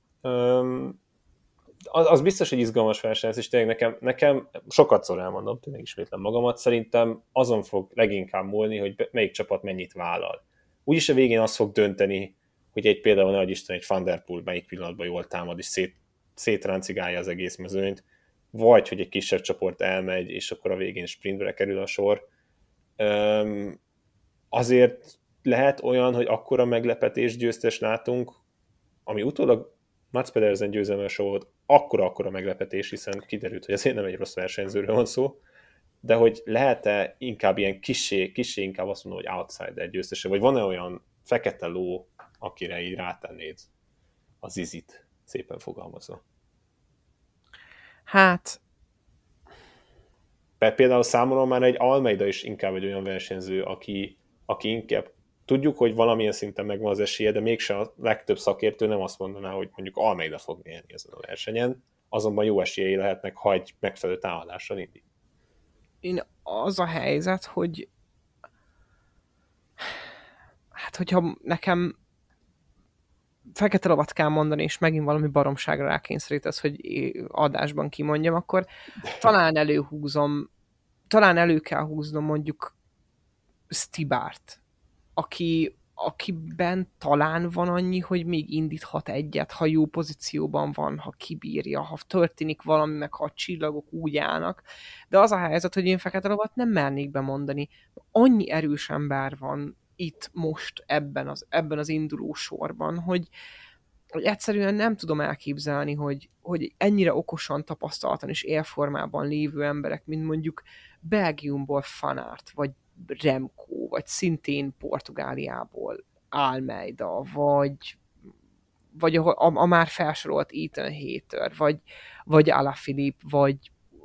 Az, az biztos, hogy izgalmas verseny és tényleg nekem, nekem sokat szor elmondom, tényleg ismétlem magamat, szerintem azon fog leginkább múlni, hogy melyik csapat mennyit vállal. Úgyis a végén az fog dönteni, hogy egy például, nehogy Isten, egy Thunderpool melyik pillanatban jól támad, és szét, szétráncigálja az egész mezőnyt, vagy hogy egy kisebb csoport elmegy, és akkor a végén sprintre kerül a sor. Um, azért lehet olyan, hogy akkora meglepetés győztes látunk, ami utólag Mats Pedersen győzelmes volt, akkora-akkora meglepetés, hiszen kiderült, hogy azért nem egy rossz versenyzőről van szó, de hogy lehet-e inkább ilyen kisé, kisé inkább azt mondom, hogy outsider győztese, vagy van-e olyan fekete ló, akire így rátennéd az izit, szépen fogalmazva? Hát... Például számomra már egy Almeida is inkább egy olyan versenyző, aki, aki inkább tudjuk, hogy valamilyen szinten megvan az esélye, de mégsem a legtöbb szakértő nem azt mondaná, hogy mondjuk Almeida fog nyerni ezen a versenyen, azonban jó esélyei lehetnek, ha egy megfelelő támadással indít. Én az a helyzet, hogy hát hogyha nekem fekete lovat kell mondani, és megint valami baromságra rákényszerítesz, hogy adásban kimondjam, akkor talán előhúzom, talán elő kell húznom mondjuk Stibárt, aki, akiben talán van annyi, hogy még indíthat egyet, ha jó pozícióban van, ha kibírja, ha történik valami, meg ha a csillagok úgy állnak. De az a helyzet, hogy én fekete lovat nem mernék bemondani. Annyi erős ember van itt most ebben az, ebben az induló sorban, hogy, hogy egyszerűen nem tudom elképzelni, hogy, hogy ennyire okosan, tapasztaltan és élformában lévő emberek, mint mondjuk Belgiumból Fanart, vagy Remco, vagy szintén Portugáliából Almeida, vagy vagy a, a, a már felsorolt Ethan Hater, vagy, vagy Alaphilippe, vagy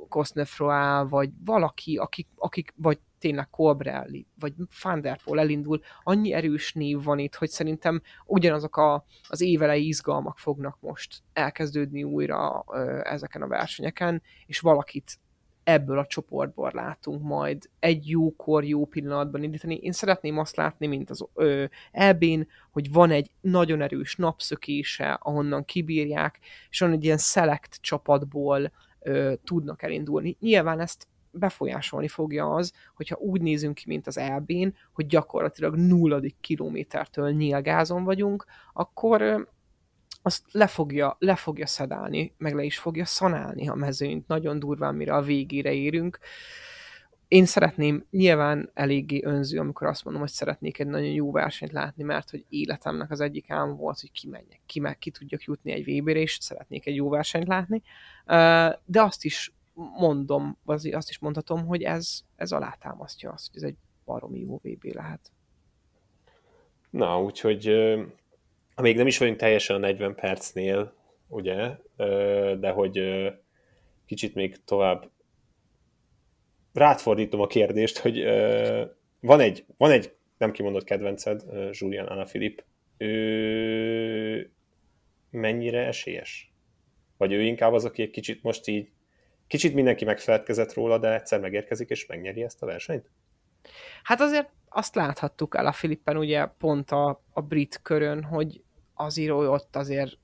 Cosnefroy, vagy valaki, akik, akik, vagy tényleg Colbrelli, vagy Van der Poel elindul, annyi erős név van itt, hogy szerintem ugyanazok a, az évelei izgalmak fognak most elkezdődni újra ö, ezeken a versenyeken, és valakit ebből a csoportból látunk majd egy jókor, jó pillanatban indítani. Én szeretném azt látni, mint az ö, elbén, hogy van egy nagyon erős napszökése, ahonnan kibírják, és van egy ilyen select csapatból ö, tudnak elindulni. Nyilván ezt befolyásolni fogja az, hogyha úgy nézünk ki, mint az elbén, hogy gyakorlatilag nulladik kilométertől nyílgázon vagyunk, akkor azt le fogja, le fogja szedálni, meg le is fogja szanálni a mezőnyt nagyon durván, mire a végére érünk. én szeretném, nyilván eléggé önző, amikor azt mondom, hogy szeretnék egy nagyon jó versenyt látni, mert hogy életemnek az egyik álma volt, hogy kimenjek, ki, meg, ki tudjak jutni egy vb és szeretnék egy jó versenyt látni. De azt is mondom, azt is mondhatom, hogy ez, ez alátámasztja azt, hogy ez egy baromi jó VB lehet. Na, úgyhogy még nem is vagyunk teljesen a 40 percnél, ugye, de hogy kicsit még tovább rátfordítom a kérdést, hogy van egy, van egy nem kimondott kedvenced, Julian Alaphilippe, ő mennyire esélyes? Vagy ő inkább az, aki egy kicsit most így, kicsit mindenki megfeledkezett róla, de egyszer megérkezik és megnyeri ezt a versenyt? Hát azért azt láthattuk el a Filippen ugye pont a, a brit körön, hogy azért ott azért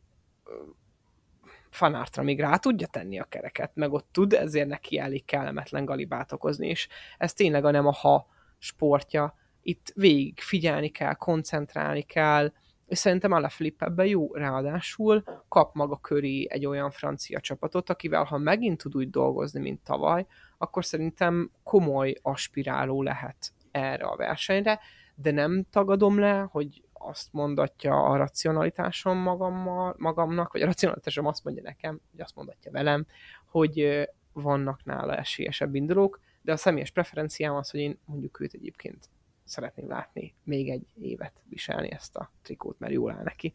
fanártra még rá tudja tenni a kereket, meg ott tud ezért neki elég kellemetlen galibát okozni, és ez tényleg a nem a ha sportja. Itt végig figyelni kell, koncentrálni kell, és szerintem Alaphilippe ebben jó, ráadásul kap maga köré egy olyan francia csapatot, akivel ha megint tud úgy dolgozni, mint tavaly, akkor szerintem komoly aspiráló lehet erre a versenyre, de nem tagadom le, hogy azt mondatja a racionalitásom magammal, magamnak, vagy a racionalitásom azt mondja nekem, vagy azt mondatja velem, hogy vannak nála esélyesebb indulók, de a személyes preferenciám az, hogy én mondjuk őt egyébként szeretném látni még egy évet viselni ezt a trikót, mert jól áll neki.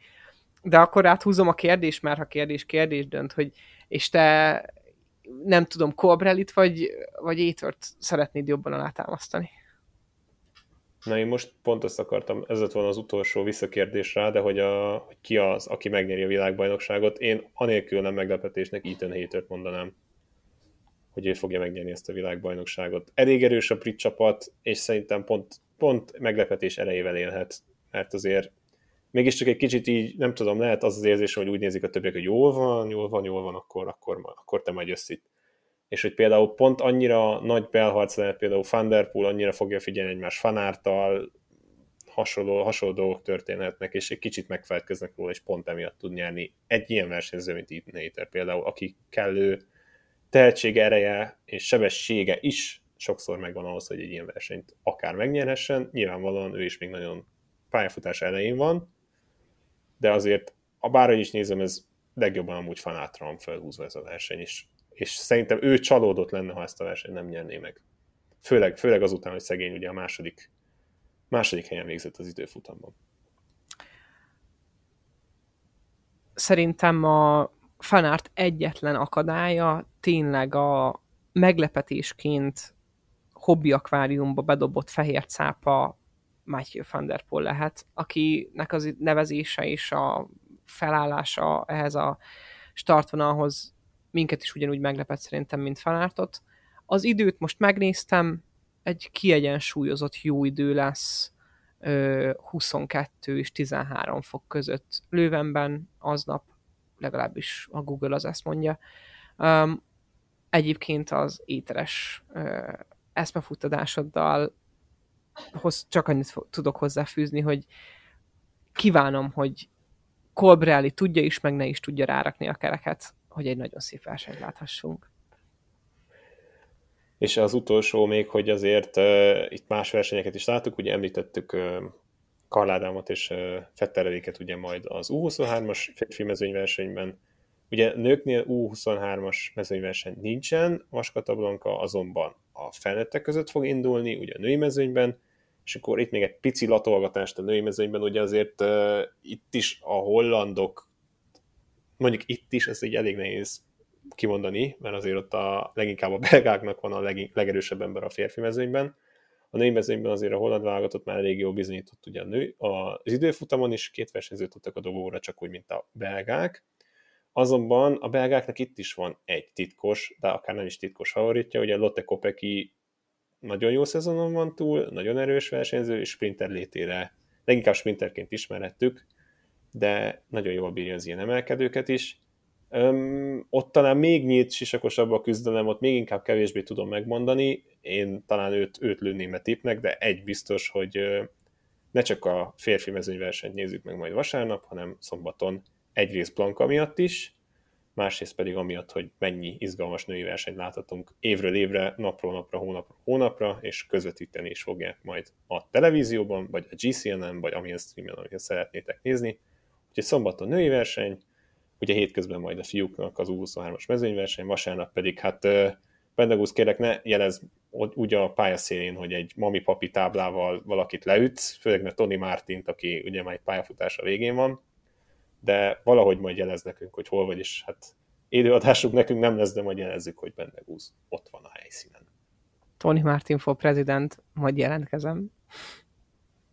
De akkor áthúzom a kérdést, mert ha kérdés kérdés dönt, hogy és te nem tudom, Colbrellit vagy, vagy Étört szeretnéd jobban alátámasztani? Na én most pont azt akartam, ez lett volna az utolsó visszakérdés rá, de hogy, a, hogy ki az, aki megnyeri a világbajnokságot, én anélkül nem meglepetésnek Ethan Hatert mondanám, hogy ő fogja megnyerni ezt a világbajnokságot. Elég erős a brit csapat, és szerintem pont, pont meglepetés erejével élhet, mert azért mégiscsak egy kicsit így, nem tudom, lehet az az érzés, hogy úgy nézik a többiek, hogy jól van, jól van, jól van, akkor, akkor, akkor te majd jössz itt. És hogy például pont annyira nagy belharc lehet, például Thunderpool annyira fogja figyelni egymás fanártal, hasonló, hasonló dolgok történhetnek, és egy kicsit megfelelkeznek róla, és pont emiatt tud nyerni egy ilyen versenyző, mint Ethan például, aki kellő tehetség ereje és sebessége is sokszor megvan ahhoz, hogy egy ilyen versenyt akár megnyerhessen. Nyilvánvalóan ő is még nagyon pályafutás elején van, de azért, a bárhogy is nézem, ez legjobban amúgy fanátra van felhúzva ez a verseny, is és szerintem ő csalódott lenne, ha ezt a versenyt nem nyerné meg. Főleg, főleg azután, hogy szegény ugye a második, második helyen végzett az időfutamban. Szerintem a fanárt egyetlen akadálya tényleg a meglepetésként hobbi akváriumba bedobott fehér cápa Matthew van der Poel lehet, akinek az nevezése és a felállása ehhez a startvonalhoz minket is ugyanúgy meglepett szerintem, mint fanártot. Az időt most megnéztem, egy kiegyensúlyozott jó idő lesz, 22 és 13 fok között Lővenben aznap, legalábbis a Google az ezt mondja. egyébként az éteres eszmefuttadásoddal csak annyit tudok hozzáfűzni, hogy kívánom, hogy Colbrelli tudja is, meg ne is tudja rárakni a kereket hogy egy nagyon szép versenyt láthassunk. És az utolsó még, hogy azért uh, itt más versenyeket is láttuk, ugye említettük uh, Karládámot és uh, Fettereléket ugye majd az U23-as férfi mezőnyversenyben. Ugye nőknél U23-as mezőnyverseny nincsen, Vaskata Blanka azonban a felnőttek között fog indulni, ugye a női mezőnyben, és akkor itt még egy pici latolgatást a női mezőnyben, ugye azért uh, itt is a hollandok mondjuk itt is ez így elég nehéz kimondani, mert azért ott a leginkább a belgáknak van a leg, legerősebb ember a férfi mezőnyben. A női mezőnyben azért a holland válogatott már elég jól bizonyított ugye a nő. Az időfutamon is két versenyzőt tudtak a dobóra, csak úgy, mint a belgák. Azonban a belgáknak itt is van egy titkos, de akár nem is titkos favoritja, ugye Lotte Kopeki nagyon jó szezonon van túl, nagyon erős versenyző, és sprinter létére leginkább sprinterként ismerhettük, de nagyon jól bírja az ilyen emelkedőket is. Öm, ott talán még nyílt sisakosabb a küzdelem, ott még inkább kevésbé tudom megmondani. Én talán őt, őt lőném a tipnek, de egy biztos, hogy ne csak a férfi mezőnyversenyt nézzük meg majd vasárnap, hanem szombaton egyrészt Blanka miatt is, másrészt pedig amiatt, hogy mennyi izgalmas női versenyt láthatunk évről évre, napról napra, hónapra, hónapra, és közvetíteni is fogják majd a televízióban, vagy a GCN-en, vagy amilyen streamen, amit szeretnétek nézni. Úgyhogy szombaton női verseny, ugye hétközben majd a fiúknak az U23-as mezőnyverseny, vasárnap pedig hát Pendegusz kérek ne jelez úgy a pályaszélén, hogy egy mami-papi táblával valakit leütsz, főleg ne Tony Martint, aki ugye már egy pályafutása végén van, de valahogy majd jelez nekünk, hogy hol vagy, és hát időadásuk nekünk nem lesz, de majd jelezzük, hogy Bendegúz ott van a helyszínen. Tony Martin for President, majd jelentkezem.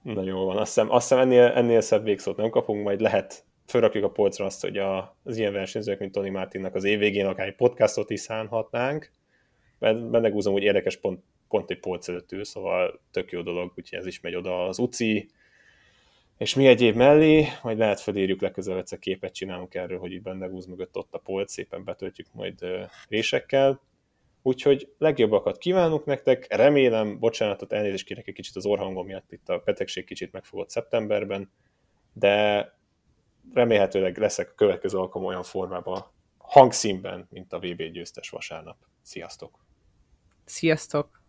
Na jó van, azt hiszem, azt hiszem ennél, ennél szebb végszót nem kapunk, majd lehet fölrakjuk a polcra azt, hogy a, az ilyen versenyzők, mint Tony Martinnak az évvégén akár egy podcastot is szánhatnánk, mert Bendegúzom hogy érdekes pont, pont egy polc előtt ül, szóval tök jó dolog, úgyhogy ez is megy oda az UCI, és mi egyéb mellé, majd lehet felírjuk legközelebb egyszer képet csinálunk erről, hogy itt Bendegúz mögött ott a polc, szépen betöltjük majd résekkel. Úgyhogy legjobbakat kívánunk nektek, remélem, bocsánatot, elnézést kérek egy kicsit az orhangom miatt, itt a betegség kicsit megfogott szeptemberben, de remélhetőleg leszek a következő alkalom olyan formában, hangszínben, mint a VB győztes vasárnap. Sziasztok! Sziasztok!